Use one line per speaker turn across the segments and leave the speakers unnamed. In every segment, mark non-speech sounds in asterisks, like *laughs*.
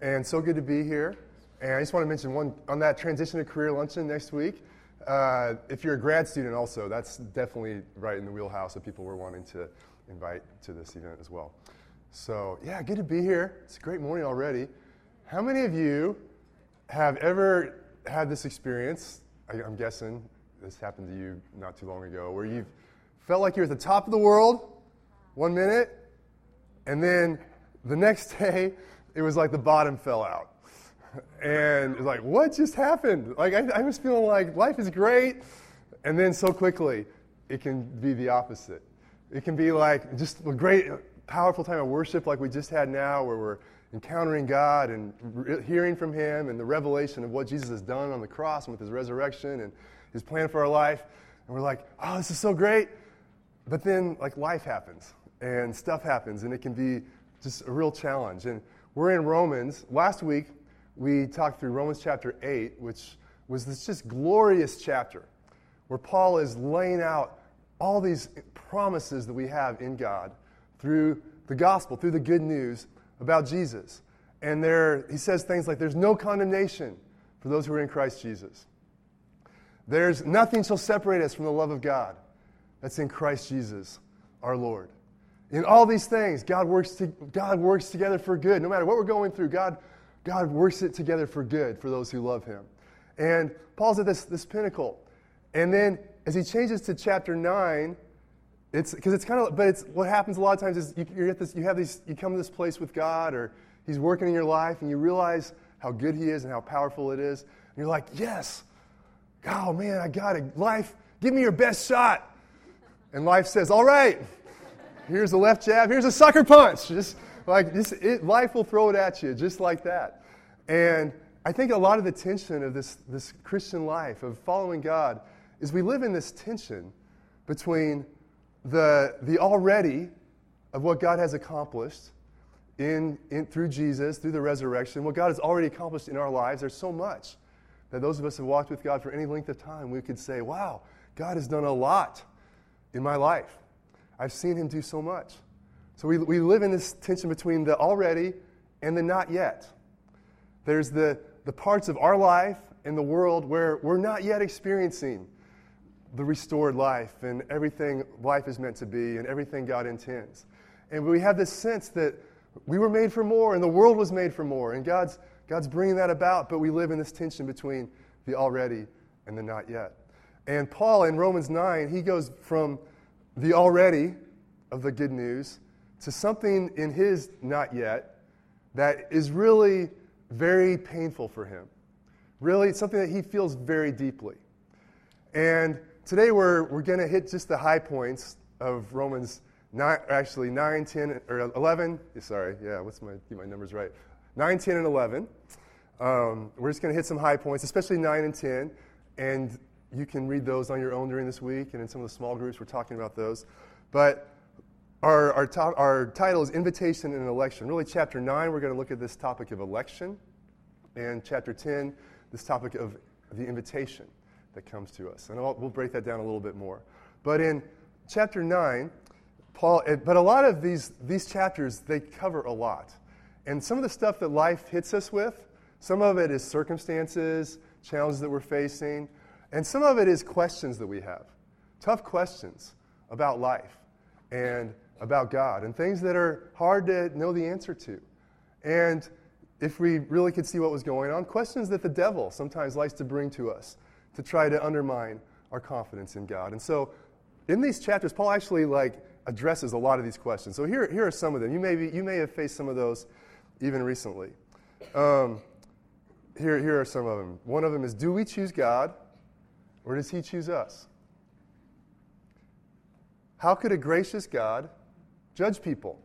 and so good to be here. And I just want to mention one on that transition to career luncheon next week. Uh, if you're a grad student, also, that's definitely right in the wheelhouse of people we're wanting to invite to this event as well. So, yeah, good to be here. It's a great morning already. How many of you have ever had this experience? I, I'm guessing this happened to you not too long ago, where you've felt like you're at the top of the world one minute, and then the next *laughs* day, it was like the bottom fell out. And like, what just happened? Like, I, I was feeling like life is great, and then so quickly, it can be the opposite. It can be like just a great, powerful time of worship like we just had now, where we're encountering God and re- hearing from Him and the revelation of what Jesus has done on the cross and with His resurrection and His plan for our life. And we're like, oh, this is so great. But then, like, life happens and stuff happens, and it can be just a real challenge. And we're in Romans. Last week, we talked through Romans chapter 8, which was this just glorious chapter where Paul is laying out all these promises that we have in God through the gospel, through the good news about Jesus. And there, he says things like, There's no condemnation for those who are in Christ Jesus. There's nothing shall separate us from the love of God that's in Christ Jesus, our Lord. In all these things, God works, to, God works together for good. No matter what we're going through, God, God works it together for good for those who love Him. And Paul's at this, this pinnacle. And then as he changes to chapter 9, it's because it's kind of, but it's what happens a lot of times is you, you're at this, you have these, you come to this place with God or He's working in your life and you realize how good He is and how powerful it is. And you're like, yes, oh man, I got it. Life, give me your best shot. And life says, all right, here's a left jab, here's a sucker punch. Just like this, it, life will throw it at you just like that. And I think a lot of the tension of this, this Christian life, of following God, is we live in this tension between the, the already of what God has accomplished in, in, through Jesus, through the resurrection, what God has already accomplished in our lives. There's so much that those of us who have walked with God for any length of time, we could say, wow, God has done a lot in my life. I've seen him do so much. So we, we live in this tension between the already and the not yet. There's the, the parts of our life and the world where we're not yet experiencing the restored life and everything life is meant to be and everything God intends. And we have this sense that we were made for more and the world was made for more and God's, God's bringing that about, but we live in this tension between the already and the not yet. And Paul in Romans 9, he goes from the already of the good news to something in his not yet that is really very painful for him. Really, something that he feels very deeply. And today we're, we're going to hit just the high points of Romans 9, actually 9, 10, or 11. Sorry, yeah, what's my, get my numbers right. 9, 10, and 11. Um, we're just going to hit some high points, especially 9 and 10. And you can read those on your own during this week, and in some of the small groups, we're talking about those. But our, our, top, our title is Invitation and Election. Really, chapter 9, we're going to look at this topic of election, and chapter 10, this topic of the invitation that comes to us. And I'll, we'll break that down a little bit more. But in chapter 9, Paul, eh, but a lot of these, these chapters, they cover a lot. And some of the stuff that life hits us with, some of it is circumstances, challenges that we're facing, and some of it is questions that we have. Tough questions about life and about God and things that are hard to know the answer to. And if we really could see what was going on, questions that the devil sometimes likes to bring to us to try to undermine our confidence in God. And so in these chapters, Paul actually like addresses a lot of these questions. So here, here are some of them. You may, be, you may have faced some of those even recently. Um, here, here are some of them. One of them is Do we choose God or does He choose us? How could a gracious God judge people?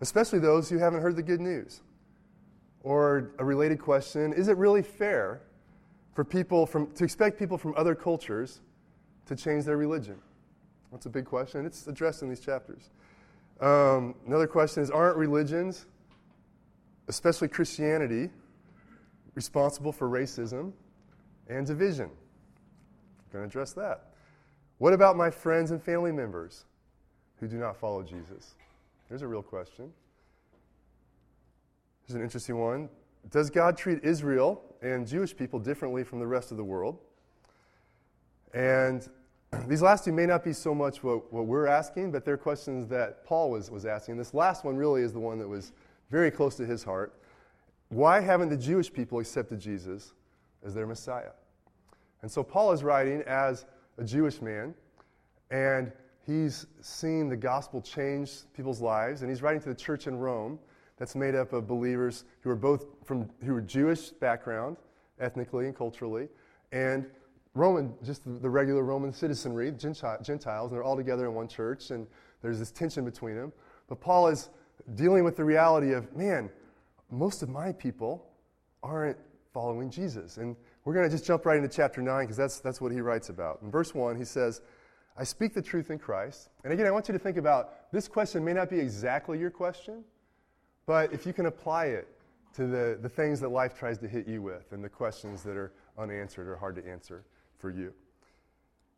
Especially those who haven't heard the good news. Or a related question Is it really fair for people from, to expect people from other cultures to change their religion? That's a big question. It's addressed in these chapters. Um, another question is Aren't religions, especially Christianity, responsible for racism and division? I'm going to address that. What about my friends and family members who do not follow Jesus? There's a real question. Here's an interesting one. Does God treat Israel and Jewish people differently from the rest of the world? And *clears throat* these last two may not be so much what, what we're asking, but they're questions that Paul was, was asking. This last one really is the one that was very close to his heart. Why haven't the Jewish people accepted Jesus as their Messiah? And so Paul is writing as a Jewish man, and he's seen the gospel change people's lives, and he's writing to the church in Rome that's made up of believers who are both from who are Jewish background, ethnically and culturally, and Roman, just the regular Roman citizenry, Gentiles, and they're all together in one church, and there's this tension between them. But Paul is dealing with the reality of, man, most of my people aren't following Jesus. And we're going to just jump right into chapter 9 because that's, that's what he writes about. In verse 1, he says, I speak the truth in Christ. And again, I want you to think about this question may not be exactly your question, but if you can apply it to the, the things that life tries to hit you with and the questions that are unanswered or hard to answer for you.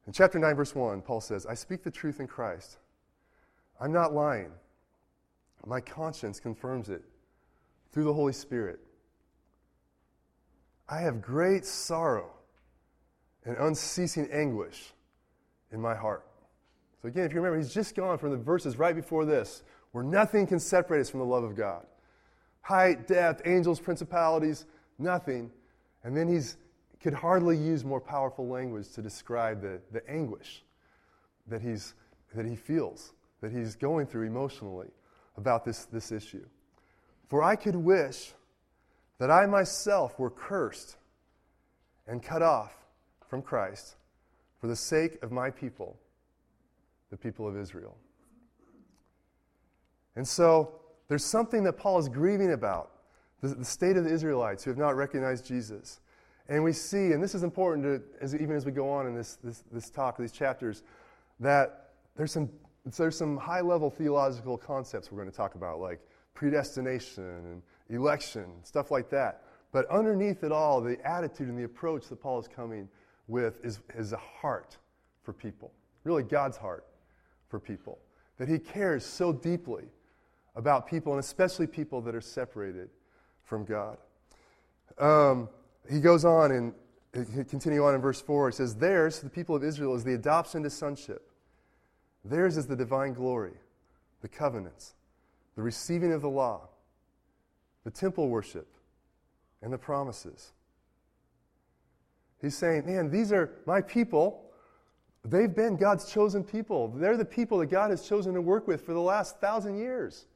In chapter 9, verse 1, Paul says, I speak the truth in Christ. I'm not lying. My conscience confirms it through the Holy Spirit. I have great sorrow and unceasing anguish in my heart. So, again, if you remember, he's just gone from the verses right before this, where nothing can separate us from the love of God height, depth, angels, principalities, nothing. And then he's could hardly use more powerful language to describe the, the anguish that, he's, that he feels, that he's going through emotionally about this, this issue. For I could wish that I myself were cursed and cut off from Christ for the sake of my people, the people of Israel. And so there's something that Paul is grieving about the, the state of the Israelites who have not recognized Jesus. And we see, and this is important to, as, even as we go on in this, this, this talk, these chapters, that there's some, there's some high level theological concepts we're going to talk about, like predestination and election, stuff like that. But underneath it all, the attitude and the approach that Paul is coming with is, is a heart for people, really God's heart for people. That he cares so deeply about people, and especially people that are separated from God. Um, he goes on and continue on in verse 4. He says, Theirs, the people of Israel, is the adoption to sonship. Theirs is the divine glory, the covenants, the receiving of the law, the temple worship, and the promises. He's saying, Man, these are my people. They've been God's chosen people. They're the people that God has chosen to work with for the last thousand years.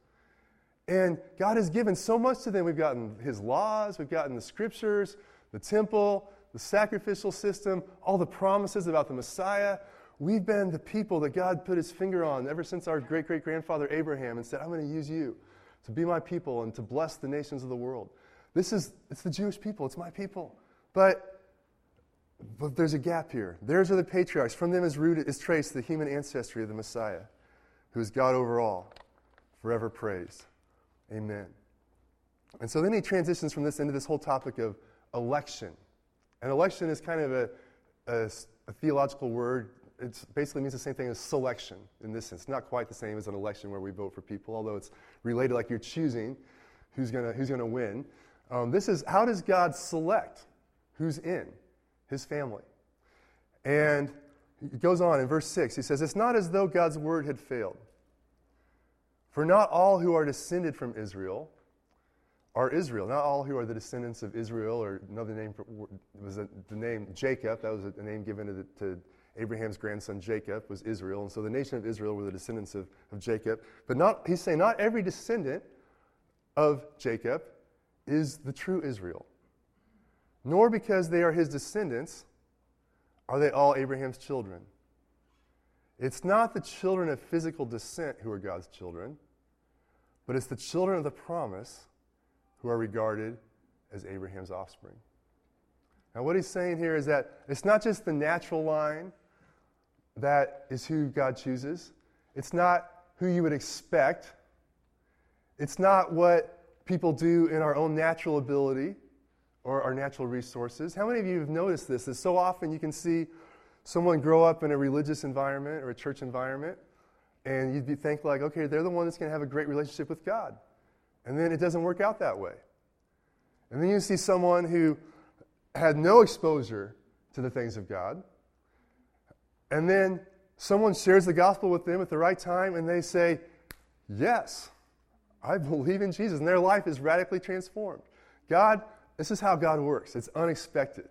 And God has given so much to them. We've gotten His laws, we've gotten the scriptures, the temple, the sacrificial system, all the promises about the Messiah. We've been the people that God put his finger on ever since our great great grandfather Abraham and said, I'm going to use you to be my people and to bless the nations of the world. This is, it's the Jewish people, it's my people. But, but there's a gap here. Theirs are the patriarchs. From them is rooted, is traced the human ancestry of the Messiah, who is God over all, forever praised. Amen. And so then he transitions from this into this whole topic of election. And election is kind of a, a, a theological word. It basically means the same thing as selection in this sense. Not quite the same as an election where we vote for people, although it's related like you're choosing who's going who's gonna win. Um, this is how does God select who's in his family? And it goes on in verse 6. He says, It's not as though God's word had failed. For not all who are descended from Israel are Israel. Not all who are the descendants of Israel, or another name for, was the name Jacob. That was a name given to, the, to, Abraham's grandson Jacob was Israel, and so the nation of Israel were the descendants of, of Jacob. But not, he's saying not every descendant of Jacob is the true Israel. Nor because they are his descendants are they all Abraham's children. It's not the children of physical descent who are God's children, but it's the children of the promise who are regarded as Abraham's offspring. Now, what he's saying here is that it's not just the natural line that is who God chooses, it's not who you would expect, it's not what people do in our own natural ability or our natural resources. How many of you have noticed this? That so often you can see someone grow up in a religious environment or a church environment, and you'd be think like, okay, they're the one that's going to have a great relationship with God. and then it doesn't work out that way. And then you see someone who had no exposure to the things of God, and then someone shares the gospel with them at the right time, and they say, Yes, I believe in Jesus, and their life is radically transformed. God, this is how God works. It's unexpected.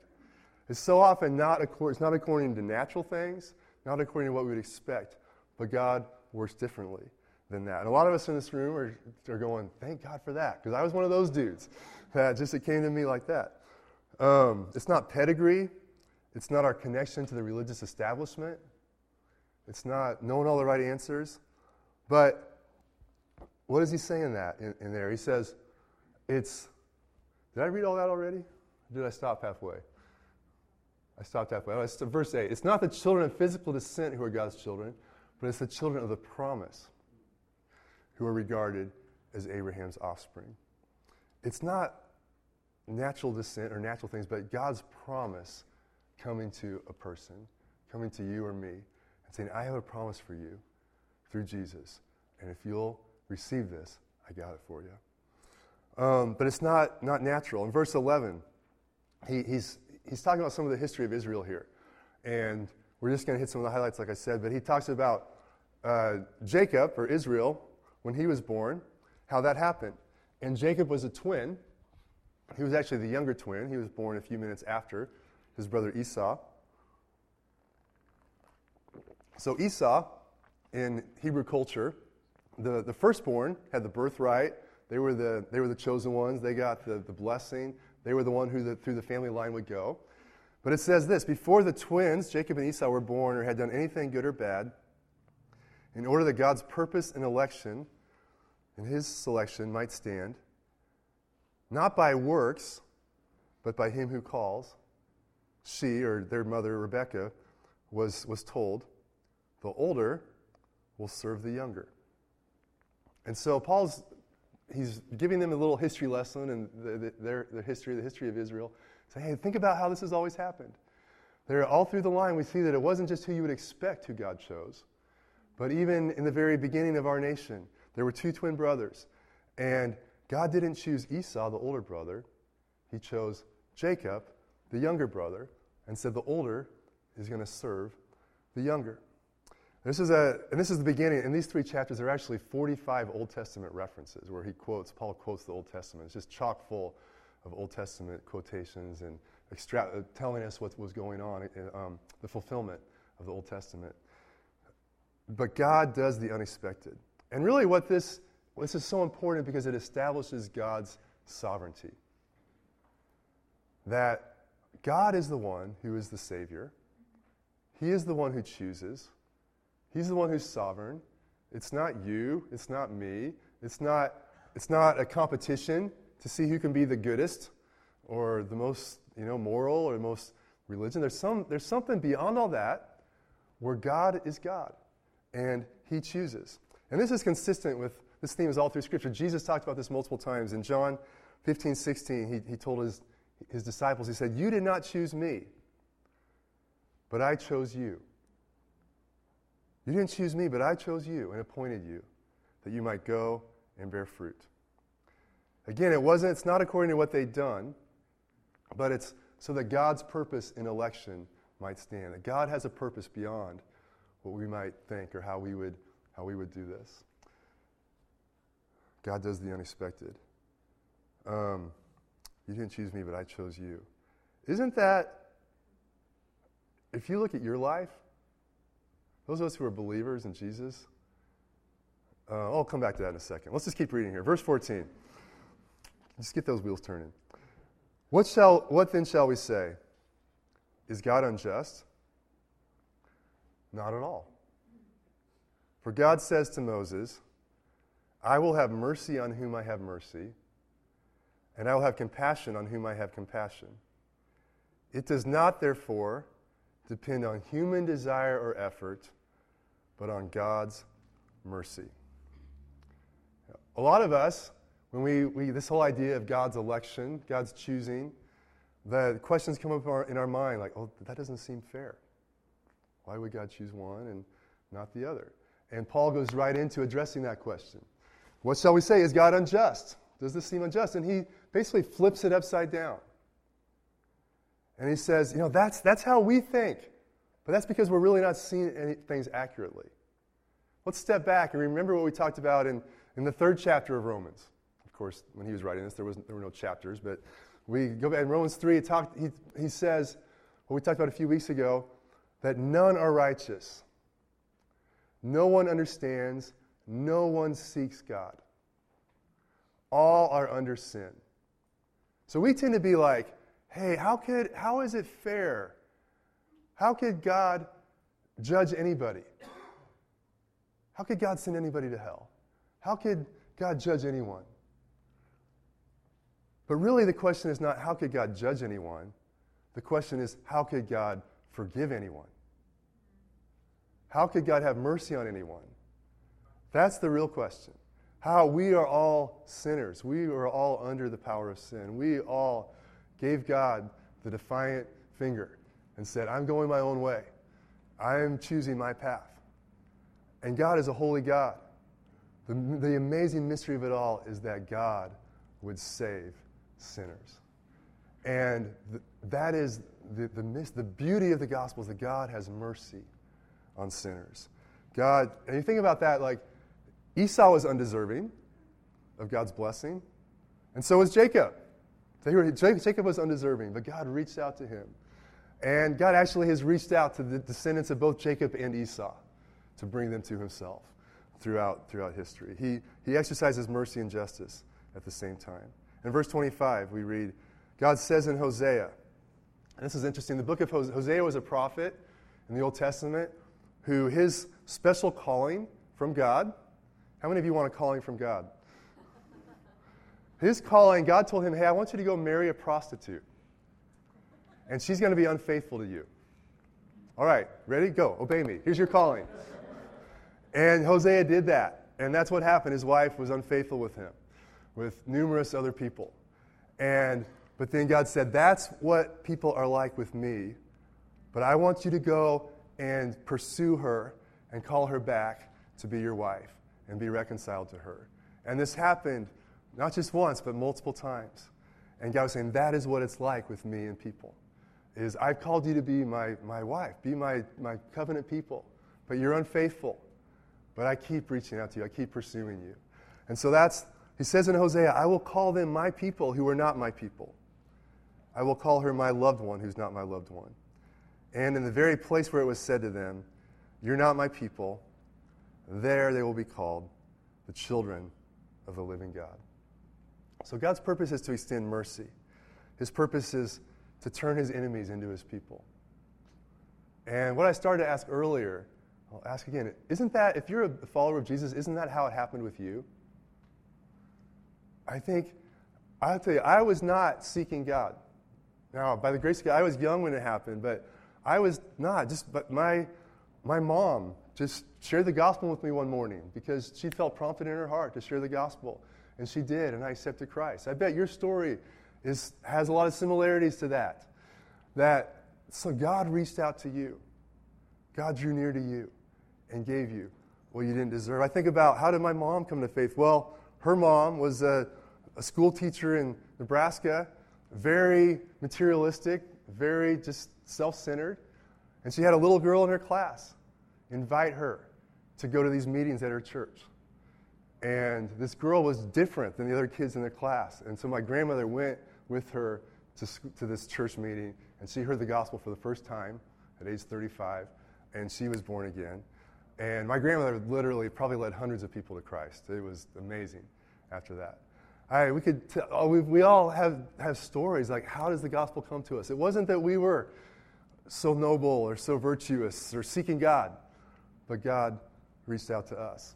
It's so often not, it's not according to natural things, not according to what we would expect, but God works differently than that. And a lot of us in this room are, are going, thank God for that, because I was one of those dudes that just it came to me like that. Um, it's not pedigree, it's not our connection to the religious establishment, it's not knowing all the right answers. But what is he saying that in, in there? He says, it's. Did I read all that already? Did I stop halfway? I stopped halfway. Oh, it's verse 8. It's not the children of physical descent who are God's children, but it's the children of the promise who are regarded as Abraham's offspring. It's not natural descent or natural things, but God's promise coming to a person, coming to you or me, and saying, I have a promise for you through Jesus. And if you'll receive this, I got it for you. Um, but it's not, not natural. In verse 11, he, he's, he's talking about some of the history of Israel here. And we're just going to hit some of the highlights, like I said. But he talks about uh, Jacob, or Israel, when he was born, how that happened. And Jacob was a twin. He was actually the younger twin. He was born a few minutes after his brother Esau. So, Esau, in Hebrew culture, the, the firstborn had the birthright. They were the, they were the chosen ones. They got the, the blessing. They were the one who the, through the family line would go. But it says this before the twins, Jacob and Esau, were born or had done anything good or bad, in order that God's purpose and election and his selection might stand, not by works, but by him who calls. She, or their mother, Rebecca, was, was told, the older will serve the younger. And so Paul's he's giving them a little history lesson and the, the, their, the history, the history of Israel. Say, hey, think about how this has always happened. There, all through the line, we see that it wasn't just who you would expect who God chose, but even in the very beginning of our nation, there were two twin brothers. And God didn't choose Esau, the older brother. He chose Jacob, the younger brother, and said the older is going to serve the younger. This is a, and this is the beginning. In these three chapters, there are actually 45 Old Testament references where he quotes, Paul quotes the Old Testament. It's just chock full of Old Testament quotations and extra- uh, telling us what was going on, in, um, the fulfillment of the Old Testament. But God does the unexpected. And really, what this, this is so important because it establishes God's sovereignty. That God is the one who is the Savior, He is the one who chooses, He's the one who's sovereign. It's not you, it's not me, it's not, it's not a competition to see who can be the goodest or the most you know, moral or the most religion. There's, some, there's something beyond all that where God is God and He chooses. And this is consistent with this theme is all through Scripture. Jesus talked about this multiple times. In John 15, 16, he, he told his, his disciples, He said, You did not choose me, but I chose you. You didn't choose me, but I chose you and appointed you that you might go and bear fruit. Again, it wasn't, it's not according to what they'd done, but it's so that God's purpose in election might stand. That God has a purpose beyond what we might think or how we would how we would do this. God does the unexpected. Um, you didn't choose me, but I chose you. Isn't that, if you look at your life, those of us who are believers in Jesus, uh, I'll come back to that in a second. Let's just keep reading here. Verse 14. Just get those wheels turning. What, shall, what then shall we say? Is God unjust? Not at all. For God says to Moses, I will have mercy on whom I have mercy, and I will have compassion on whom I have compassion. It does not, therefore, depend on human desire or effort, but on God's mercy. A lot of us, when we, we this whole idea of God's election, God's choosing, the questions come up in our, in our mind like, oh, that doesn't seem fair. Why would God choose one and not the other? And Paul goes right into addressing that question. What shall we say? Is God unjust? Does this seem unjust? And he basically flips it upside down. And he says, you know, that's, that's how we think. But that's because we're really not seeing any, things accurately. Let's step back and remember what we talked about in, in the third chapter of Romans. Of course, when he was writing this, there, was, there were no chapters, but we go back in Romans 3, he, talked, he, he says, what we talked about a few weeks ago, that none are righteous. No one understands. No one seeks God. All are under sin. So we tend to be like, hey, how, could, how is it fair? How could God judge anybody? How could God send anybody to hell? How could God judge anyone? But really, the question is not how could God judge anyone? The question is how could God forgive anyone? How could God have mercy on anyone? That's the real question. How we are all sinners. We are all under the power of sin. We all gave God the defiant finger and said, I'm going my own way. I am choosing my path. And God is a holy God. The, the amazing mystery of it all is that God would save sinners. And th- that is the, the, the beauty of the gospel is that God has mercy on sinners. God, and you think about that, like Esau was undeserving of God's blessing, and so was Jacob. Jacob was undeserving, but God reached out to him. And God actually has reached out to the descendants of both Jacob and Esau to bring them to himself throughout, throughout history. He, he exercises mercy and justice at the same time. In verse 25, we read, God says in Hosea, and this is interesting, the book of Hosea, Hosea was a prophet in the Old Testament who his special calling from God, how many of you want a calling from God? His calling, God told him, Hey, I want you to go marry a prostitute. And she's going to be unfaithful to you. All right, ready? Go. Obey me. Here's your calling. And Hosea did that. And that's what happened. His wife was unfaithful with him, with numerous other people. And but then God said, That's what people are like with me. But I want you to go and pursue her and call her back to be your wife and be reconciled to her. And this happened not just once, but multiple times. And God was saying, That is what it's like with me and people. Is I've called you to be my, my wife, be my, my covenant people, but you're unfaithful. But I keep reaching out to you, I keep pursuing you. And so that's, he says in Hosea, I will call them my people who are not my people. I will call her my loved one who's not my loved one. And in the very place where it was said to them, You're not my people, there they will be called the children of the living God. So God's purpose is to extend mercy. His purpose is to turn his enemies into his people. And what I started to ask earlier, I'll ask again, isn't that, if you're a follower of Jesus, isn't that how it happened with you? I think, I'll tell you, I was not seeking God. Now, by the grace of God, I was young when it happened, but I was not. Just, but my, my mom just shared the gospel with me one morning because she felt prompted in her heart to share the gospel. And she did, and I accepted Christ. I bet your story is, has a lot of similarities to that. That so God reached out to you, God drew near to you, and gave you what you didn't deserve. I think about how did my mom come to faith? Well, her mom was a, a school teacher in Nebraska, very materialistic, very just self centered. And she had a little girl in her class invite her to go to these meetings at her church. And this girl was different than the other kids in the class. And so my grandmother went with her to, to this church meeting, and she heard the gospel for the first time at age 35, and she was born again. And my grandmother literally probably led hundreds of people to Christ. It was amazing after that. I, we, could t- oh, we all have, have stories like, how does the gospel come to us? It wasn't that we were so noble or so virtuous or seeking God, but God reached out to us.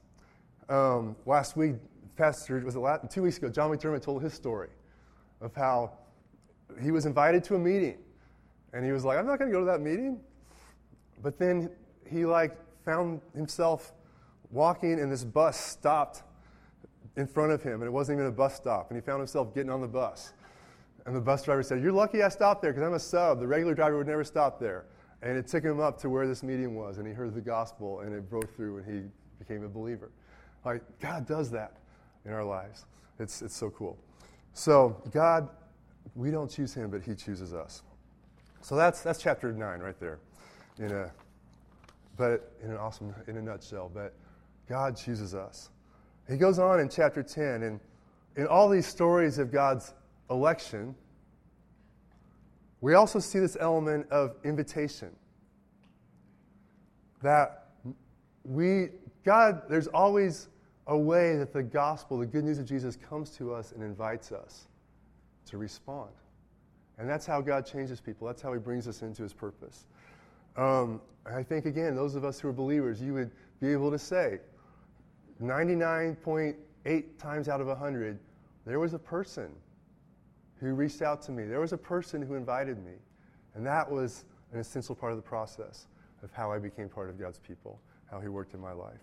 Um, last week, Pastor, was it last, two weeks ago, John McDermott told his story of how he was invited to a meeting. And he was like, I'm not going to go to that meeting. But then he like found himself walking and this bus stopped in front of him and it wasn't even a bus stop. And he found himself getting on the bus. And the bus driver said, You're lucky I stopped there because I'm a sub. The regular driver would never stop there. And it took him up to where this meeting was and he heard the gospel and it broke through and he became a believer. Like, God does that in our lives. It's, it's so cool. So, God, we don't choose him, but he chooses us. So that's, that's chapter 9 right there. In a, but in an awesome, in a nutshell. But God chooses us. He goes on in chapter 10, and in all these stories of God's election, we also see this element of invitation. That we, God, there's always a way that the gospel, the good news of Jesus, comes to us and invites us to respond. And that's how God changes people. That's how He brings us into His purpose. Um, I think, again, those of us who are believers, you would be able to say 99.8 times out of 100, there was a person who reached out to me. There was a person who invited me. And that was an essential part of the process of how I became part of God's people, how He worked in my life.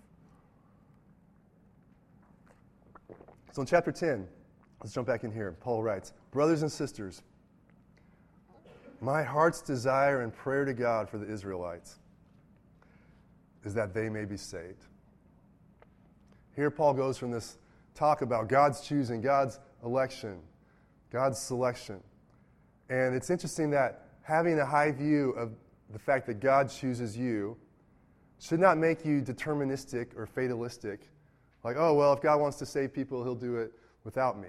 So in chapter 10, let's jump back in here. Paul writes Brothers and sisters, my heart's desire and prayer to God for the Israelites is that they may be saved. Here, Paul goes from this talk about God's choosing, God's election, God's selection. And it's interesting that having a high view of the fact that God chooses you should not make you deterministic or fatalistic. Like, oh, well, if God wants to save people, he'll do it without me.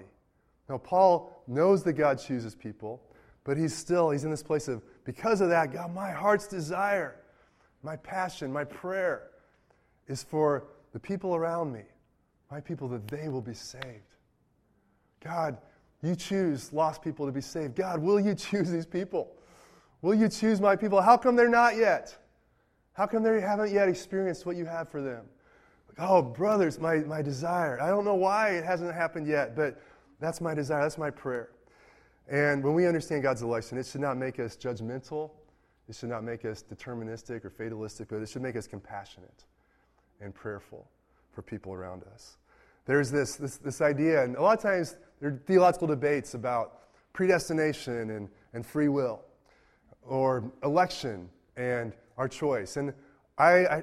Now, Paul knows that God chooses people, but he's still, he's in this place of, because of that, God, my heart's desire, my passion, my prayer is for the people around me, my people, that they will be saved. God, you choose lost people to be saved. God, will you choose these people? Will you choose my people? How come they're not yet? How come they haven't yet experienced what you have for them? Oh, brothers, my, my desire. I don't know why it hasn't happened yet, but that's my desire. That's my prayer. And when we understand God's election, it should not make us judgmental. It should not make us deterministic or fatalistic, but it should make us compassionate and prayerful for people around us. There's this, this, this idea, and a lot of times there are theological debates about predestination and, and free will or election and our choice. And I, I,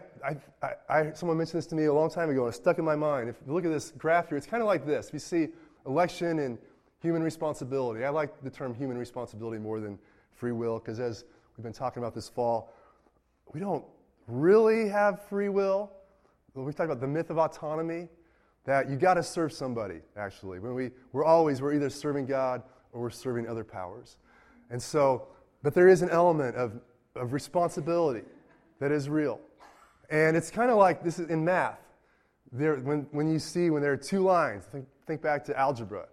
I, I, someone mentioned this to me a long time ago, and it stuck in my mind. If you look at this graph here, it's kind of like this. We see election and human responsibility. I like the term human responsibility more than free will because, as we've been talking about this fall, we don't really have free will. We talk about the myth of autonomy, that you got to serve somebody, actually. When we, we're always, we're either serving God or we're serving other powers. And so, but there is an element of, of responsibility that is real. And it's kind of like this is in math. There, when, when you see when there are two lines, think, think back to algebra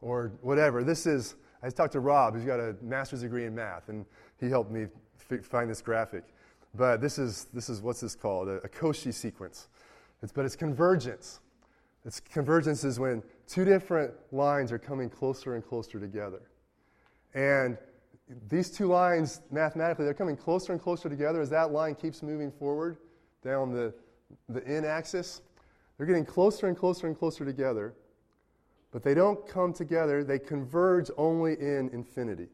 or whatever. This is, I talked to Rob, who's got a master's degree in math, and he helped me f- find this graphic. But this is, this is what's this called? A, a Cauchy sequence. It's, but it's convergence. It's convergence is when two different lines are coming closer and closer together. And these two lines, mathematically, they're coming closer and closer together as that line keeps moving forward down the, the n axis. They're getting closer and closer and closer together, but they don't come together. They converge only in infinity.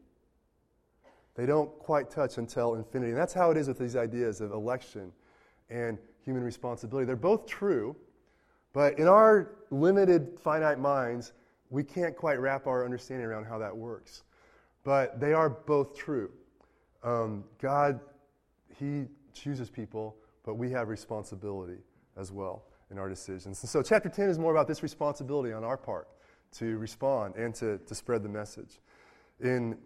They don't quite touch until infinity. And that's how it is with these ideas of election and human responsibility. They're both true, but in our limited, finite minds, we can't quite wrap our understanding around how that works. But they are both true. Um, God, He chooses people, but we have responsibility as well in our decisions. And so, chapter 10 is more about this responsibility on our part to respond and to, to spread the message. In,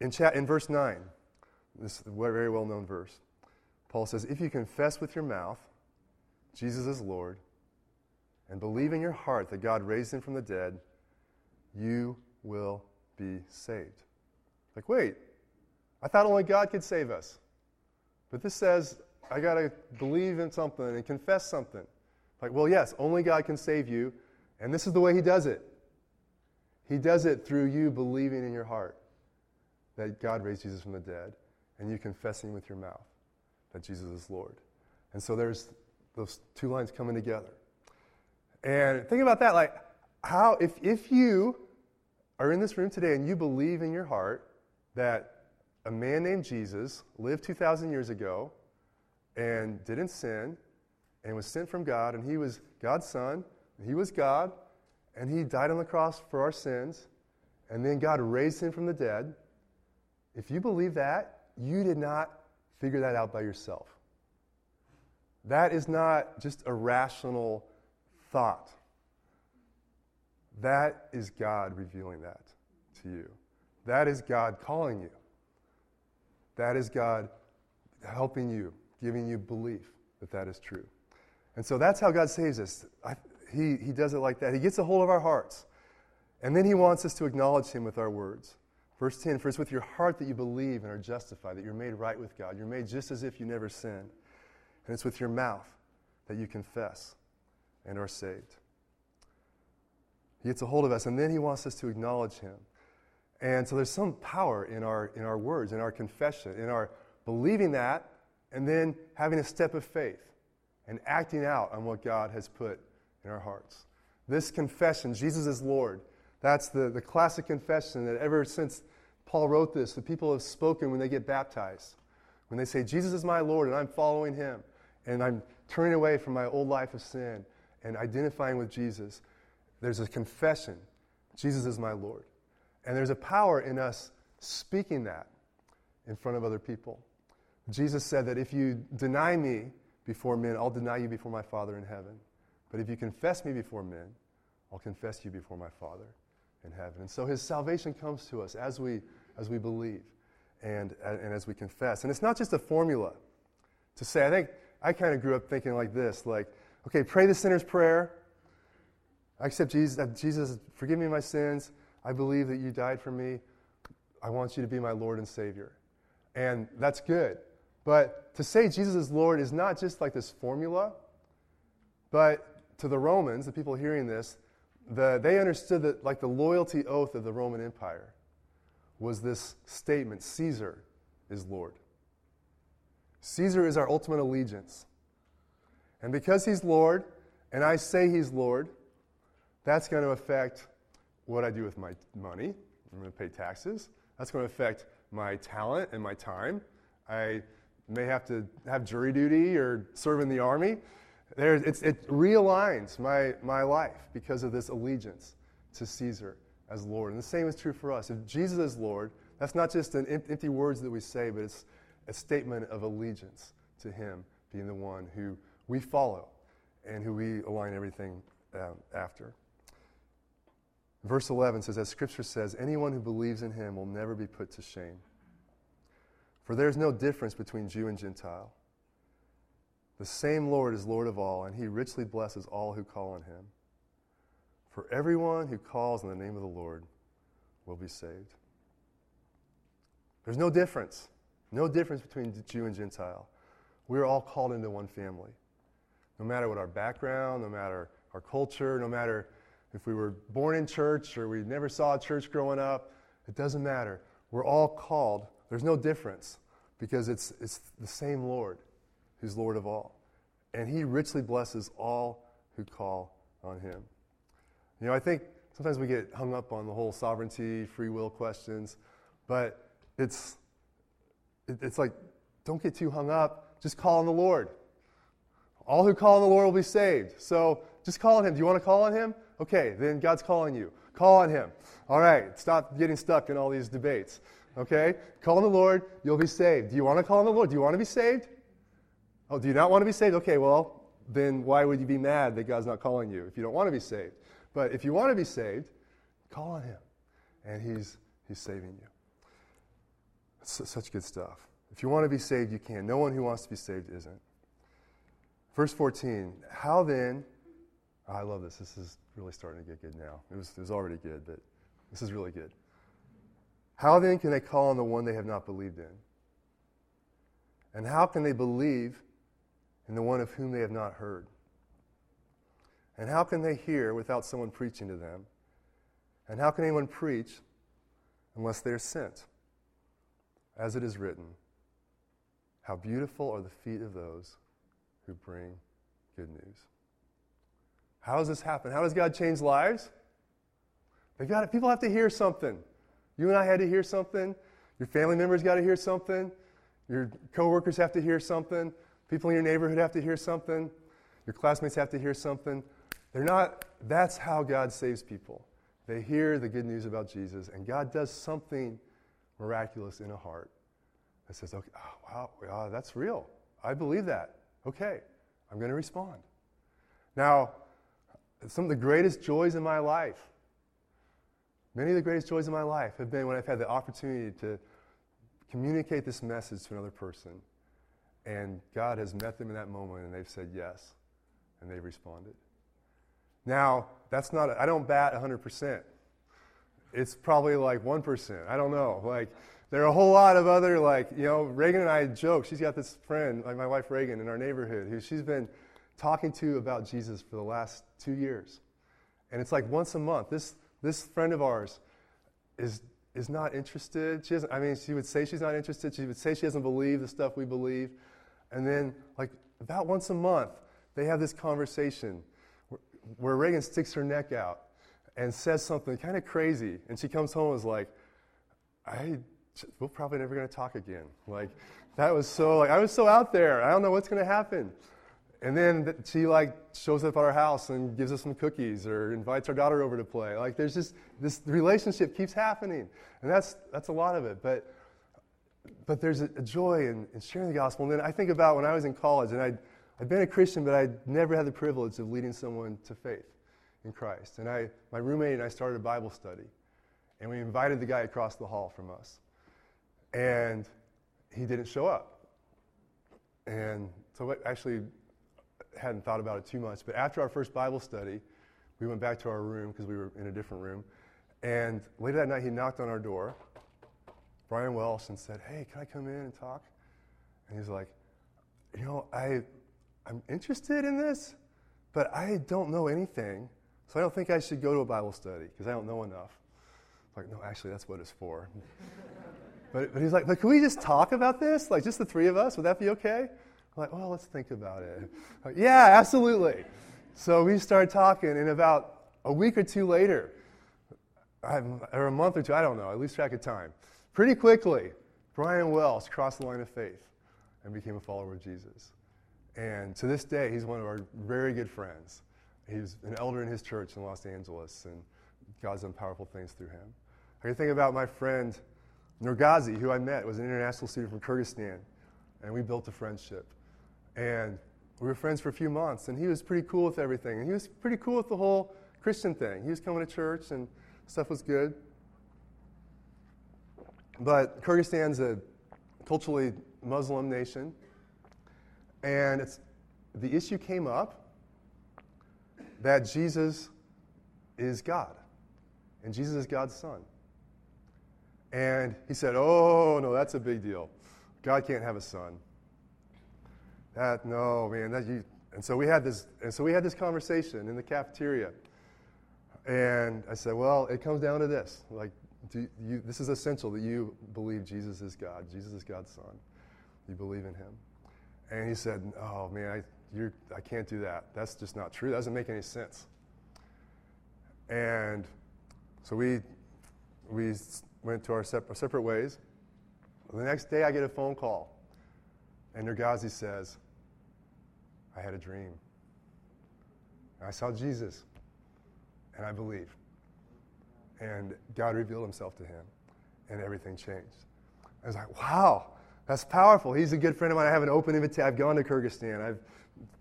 in, chat, in verse 9, this very well known verse, Paul says, If you confess with your mouth Jesus is Lord and believe in your heart that God raised him from the dead, you will be saved. Like, wait, I thought only God could save us. But this says I got to believe in something and confess something. Like, well, yes, only God can save you, and this is the way He does it. He does it through you believing in your heart that God raised Jesus from the dead, and you confessing with your mouth that Jesus is Lord. And so there's those two lines coming together. And think about that, like how if if you are in this room today and you believe in your heart that a man named Jesus lived 2,000 years ago and didn't sin and was sent from God, and he was God's son, he was God, and he died on the cross for our sins, and then God raised him from the dead, if you believe that, you did not figure that out by yourself. That is not just a rational thought. That is God revealing that to you. That is God calling you. That is God helping you, giving you belief that that is true. And so that's how God saves us. I, he, he does it like that. He gets a hold of our hearts. And then he wants us to acknowledge him with our words. Verse 10 For it's with your heart that you believe and are justified, that you're made right with God. You're made just as if you never sinned. And it's with your mouth that you confess and are saved. He gets a hold of us, and then he wants us to acknowledge him. And so there's some power in our, in our words, in our confession, in our believing that, and then having a step of faith and acting out on what God has put in our hearts. This confession, Jesus is Lord, that's the, the classic confession that ever since Paul wrote this, the people have spoken when they get baptized. When they say, Jesus is my Lord and I'm following him, and I'm turning away from my old life of sin and identifying with Jesus, there's a confession Jesus is my Lord. And there's a power in us speaking that in front of other people. Jesus said that if you deny me before men, I'll deny you before my Father in heaven. But if you confess me before men, I'll confess you before my Father in heaven. And so his salvation comes to us as we, as we believe and, and as we confess. And it's not just a formula to say, I think I kind of grew up thinking like this like, okay, pray the sinner's prayer. I accept Jesus, Jesus, forgive me my sins. I believe that you died for me. I want you to be my Lord and Savior. And that's good. But to say Jesus is Lord is not just like this formula, but to the Romans, the people hearing this, the, they understood that like the loyalty oath of the Roman Empire was this statement Caesar is Lord. Caesar is our ultimate allegiance. And because he's Lord, and I say he's Lord, that's going to affect what I do with my money. I'm going to pay taxes. That's going to affect my talent and my time. I may have to have jury duty or serve in the army. it realigns my, my life because of this allegiance to Caesar as Lord. And the same is true for us. If Jesus is Lord, that's not just an empty words that we say, but it's a statement of allegiance to Him being the one who we follow and who we align everything um, after. Verse 11 says, As Scripture says, anyone who believes in him will never be put to shame. For there is no difference between Jew and Gentile. The same Lord is Lord of all, and he richly blesses all who call on him. For everyone who calls on the name of the Lord will be saved. There's no difference. No difference between Jew and Gentile. We're all called into one family. No matter what our background, no matter our culture, no matter if we were born in church or we never saw a church growing up, it doesn't matter. We're all called. There's no difference because it's, it's the same Lord who's Lord of all. And he richly blesses all who call on him. You know, I think sometimes we get hung up on the whole sovereignty, free will questions, but it's, it, it's like, don't get too hung up. Just call on the Lord. All who call on the Lord will be saved. So just call on him. Do you want to call on him? Okay, then God's calling you. Call on Him. All right, stop getting stuck in all these debates. Okay? Call on the Lord, you'll be saved. Do you want to call on the Lord? Do you want to be saved? Oh, do you not want to be saved? Okay, well, then why would you be mad that God's not calling you if you don't want to be saved? But if you want to be saved, call on Him, and He's, he's saving you. It's such good stuff. If you want to be saved, you can. No one who wants to be saved isn't. Verse 14 How then Oh, I love this. This is really starting to get good now. It was, it was already good, but this is really good. How then can they call on the one they have not believed in? And how can they believe in the one of whom they have not heard? And how can they hear without someone preaching to them? And how can anyone preach unless they are sent? As it is written, How beautiful are the feet of those who bring good news. How does this happen? How does God change lives? They got People have to hear something. You and I had to hear something. Your family members got to hear something. Your coworkers have to hear something. People in your neighborhood have to hear something. Your classmates have to hear something. they're not, that's how God saves people. They hear the good news about Jesus, and God does something miraculous in a heart that says, okay, oh, wow, wow, that's real. I believe that. Okay, I'm going to respond. Now, some of the greatest joys in my life, many of the greatest joys in my life have been when I've had the opportunity to communicate this message to another person, and God has met them in that moment, and they've said yes, and they've responded. Now, that's not, I don't bat 100%. It's probably like 1%. I don't know. Like, there are a whole lot of other, like, you know, Reagan and I joke. She's got this friend, like my wife Reagan, in our neighborhood, who she's been talking to about Jesus for the last two years. And it's like once a month. This, this friend of ours is, is not interested. She doesn't, I mean, she would say she's not interested. She would say she doesn't believe the stuff we believe. And then, like, about once a month, they have this conversation where, Reagan sticks her neck out and says something kind of crazy. And she comes home and is like, I, we're probably never going to talk again. Like, that was so, like, I was so out there. I don't know what's going to happen. And then she like shows up at our house and gives us some cookies or invites our daughter over to play. Like there's just this relationship keeps happening, and that's that's a lot of it. But but there's a, a joy in, in, sharing the gospel. And then I think about when I was in college, and I'd I'd been a Christian, but I'd never had the privilege of leading someone to faith in Christ. And I my roommate and I started a Bible study, and we invited the guy across the hall from us, and he didn't show up. And so I actually hadn't thought about it too much. But after our first Bible study, we went back to our room because we were in a different room. And later that night, he knocked on our door, Brian Welsh, and said, Hey, can I come in and talk? And he's like, You know, I, I'm interested in this, but I don't know anything. So I don't think I should go to a Bible study because I don't know enough. I'm like, no, actually, that's what it's for. But, but he's like, but can we just talk about this? Like, just the three of us? Would that be okay? I'm like, well, let's think about it. Like, yeah, absolutely. So we started talking, and about a week or two later, or a month or two, I don't know, I lose track of time. Pretty quickly, Brian Wells crossed the line of faith and became a follower of Jesus. And to this day, he's one of our very good friends. He's an elder in his church in Los Angeles, and God's done powerful things through him. I can think about my friend Nurgazi, who I met, was an international student from Kyrgyzstan, and we built a friendship. And we were friends for a few months, and he was pretty cool with everything. And he was pretty cool with the whole Christian thing. He was coming to church, and stuff was good. But Kyrgyzstan's a culturally Muslim nation, and it's, the issue came up that Jesus is God, and Jesus is God's son. And he said, Oh, no, that's a big deal. God can't have a son. That no, man. That you. And so we had this. And so we had this conversation in the cafeteria. And I said, well, it comes down to this. Like, do you, this is essential that you believe Jesus is God. Jesus is God's Son. You believe in Him. And he said, oh man, I, I can't do that. That's just not true. That doesn't make any sense. And so we we went to our separate, separate ways. The next day, I get a phone call, and Nurgazi says, I had a dream. I saw Jesus, and I believe. And God revealed himself to him, and everything changed. I was like, wow, that's powerful. He's a good friend of mine. I have an open invitation. I've gone to Kyrgyzstan. I've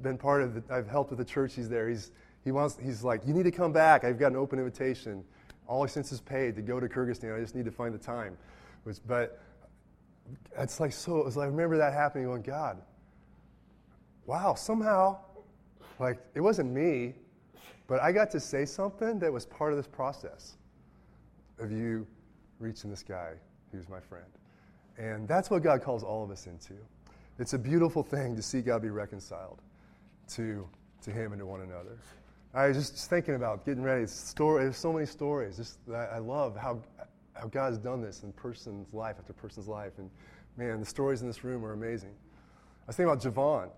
been part of the, I've helped with the church he's there. He's, he wants, he's like, you need to come back. I've got an open invitation. All expenses paid to go to Kyrgyzstan. I just need to find the time. But it's like so, it was like, I remember that happening going, God, wow, somehow, like, it wasn't me, but I got to say something that was part of this process of you reaching this guy who's my friend. And that's what God calls all of us into. It's a beautiful thing to see God be reconciled to, to Him and to one another. I was just thinking about getting ready. Story, there's so many stories. Just I love how, how God's done this in person's life after person's life. And man, the stories in this room are amazing. I was thinking about Javon.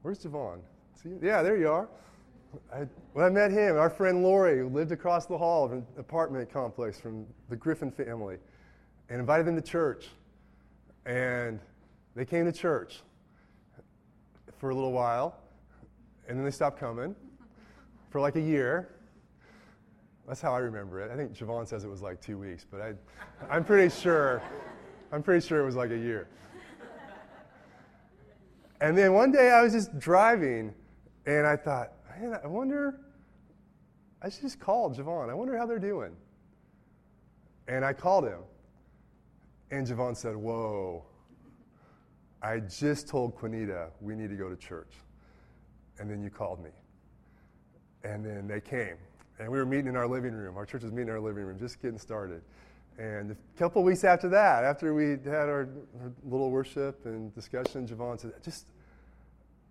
Where's Javon? See, yeah, there you are. I, when I met him, our friend Lori, who lived across the hall of an apartment complex from the Griffin family, and invited them to church. And they came to church for a little while, and then they stopped coming for like a year. That's how I remember it. I think Javon says it was like two weeks, but I, I'm pretty sure, I'm pretty sure it was like a year. And then one day I was just driving, and I thought, man, I wonder. I should just call Javon. I wonder how they're doing. And I called him, and Javon said, "Whoa." I just told Quinita we need to go to church. And then you called me. And then they came. And we were meeting in our living room. Our church was meeting in our living room, just getting started. And a couple weeks after that, after we had our, our little worship and discussion, Javon said, just,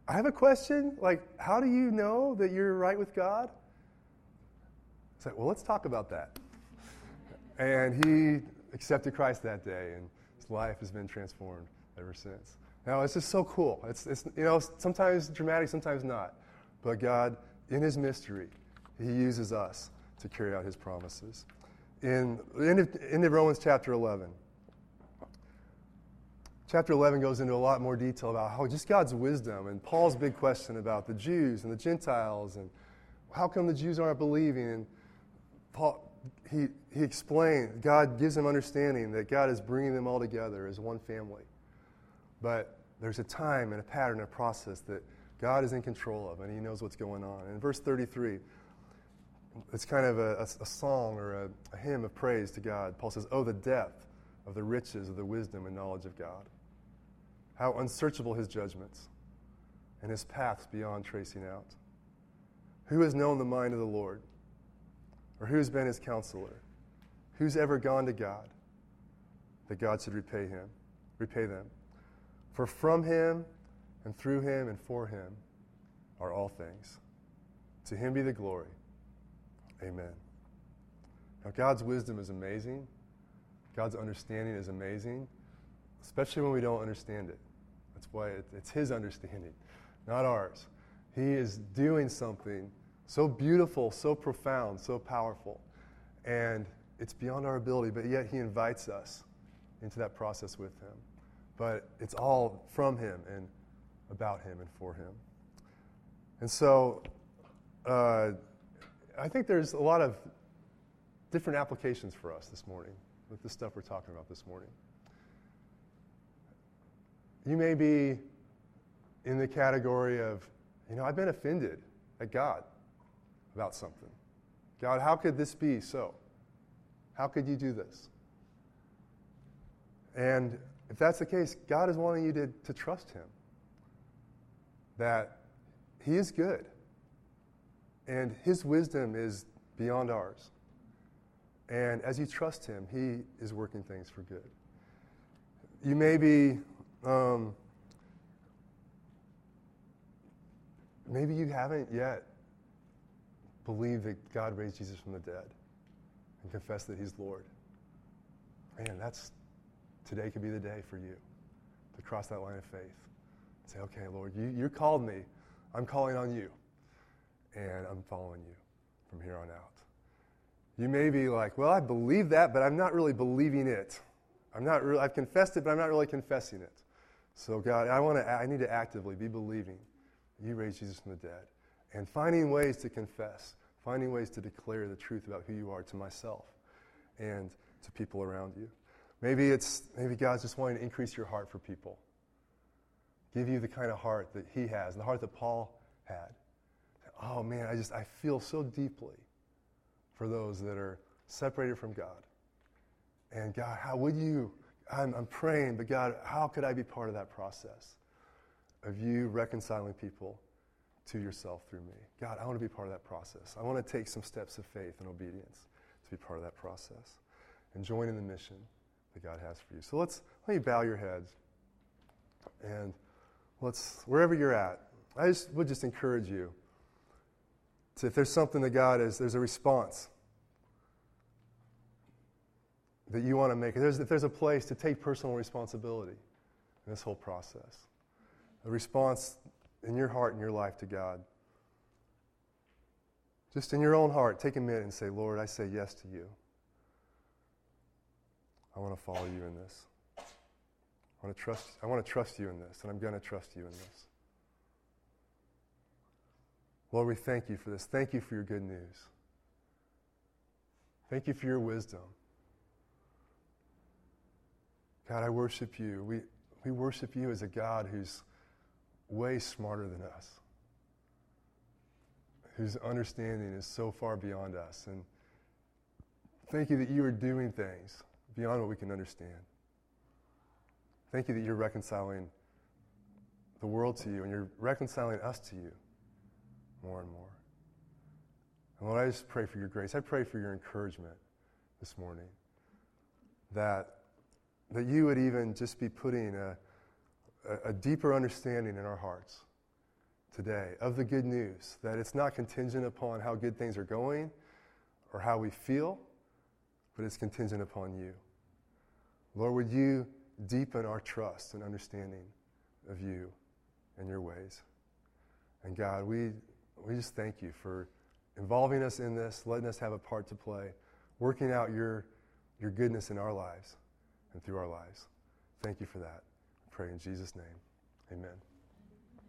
I have a question. Like, how do you know that you're right with God? I said, well, let's talk about that. And he accepted Christ that day, and his life has been transformed ever since. Now, it's just so cool. It's, it's, you know, sometimes dramatic, sometimes not. But God, in His mystery, He uses us to carry out His promises. In the end of, end of Romans chapter 11, chapter 11 goes into a lot more detail about how just God's wisdom and Paul's big question about the Jews and the Gentiles and how come the Jews aren't believing. And Paul, he, he explained, God gives him understanding that God is bringing them all together as one family. But there's a time and a pattern, and a process that God is in control of, and He knows what's going on. In verse 33, it's kind of a, a, a song or a, a hymn of praise to God. Paul says, Oh, the depth of the riches of the wisdom and knowledge of God. How unsearchable His judgments and His paths beyond tracing out. Who has known the mind of the Lord? Or who's been His counselor? Who's ever gone to God that God should repay him, repay them? For from him and through him and for him are all things. To him be the glory. Amen. Now, God's wisdom is amazing. God's understanding is amazing, especially when we don't understand it. That's why it's his understanding, not ours. He is doing something so beautiful, so profound, so powerful. And it's beyond our ability, but yet he invites us into that process with him but it's all from Him and about Him and for Him. And so uh, I think there's a lot of different applications for us this morning with the stuff we're talking about this morning. You may be in the category of, you know, I've been offended at God about something. God, how could this be so? How could you do this? And if that's the case, God is wanting you to, to trust Him. That He is good. And His wisdom is beyond ours. And as you trust Him, He is working things for good. You may be, um, maybe you haven't yet believed that God raised Jesus from the dead and confessed that He's Lord. Man, that's today could be the day for you to cross that line of faith. Say, okay, Lord, you, you called me. I'm calling on you. And I'm following you from here on out. You may be like, well, I believe that, but I'm not really believing it. I'm not really, I've confessed it, but I'm not really confessing it. So, God, I, want to, I need to actively be believing you raised Jesus from the dead and finding ways to confess, finding ways to declare the truth about who you are to myself and to people around you. Maybe it's maybe God's just wanting to increase your heart for people. Give you the kind of heart that he has, the heart that Paul had. Oh man, I just I feel so deeply for those that are separated from God. And God, how would you I'm, I'm praying, but God, how could I be part of that process of you reconciling people to yourself through me? God, I want to be part of that process. I want to take some steps of faith and obedience to be part of that process and join in the mission that God has for you. So let's let you bow your heads and let's wherever you're at. I just would just encourage you to if there's something that God is, there's a response that you want to make. If there's, if there's a place to take personal responsibility in this whole process, a response in your heart and your life to God. Just in your own heart, take a minute and say, Lord, I say yes to you. I want to follow you in this. I want to trust, I want to trust you in this, and I'm going to trust you in this. Lord, we thank you for this. Thank you for your good news. Thank you for your wisdom. God, I worship you. We, we worship you as a God who's way smarter than us, whose understanding is so far beyond us. And thank you that you are doing things beyond what we can understand. Thank you that you're reconciling the world to you and you're reconciling us to you more and more. And Lord, I just pray for your grace. I pray for your encouragement this morning that, that you would even just be putting a, a, a deeper understanding in our hearts today of the good news, that it's not contingent upon how good things are going or how we feel, but it's contingent upon you. Lord, would you deepen our trust and understanding of you and your ways? And God, we, we just thank you for involving us in this, letting us have a part to play, working out your, your goodness in our lives and through our lives. Thank you for that. I pray in Jesus' name. Amen.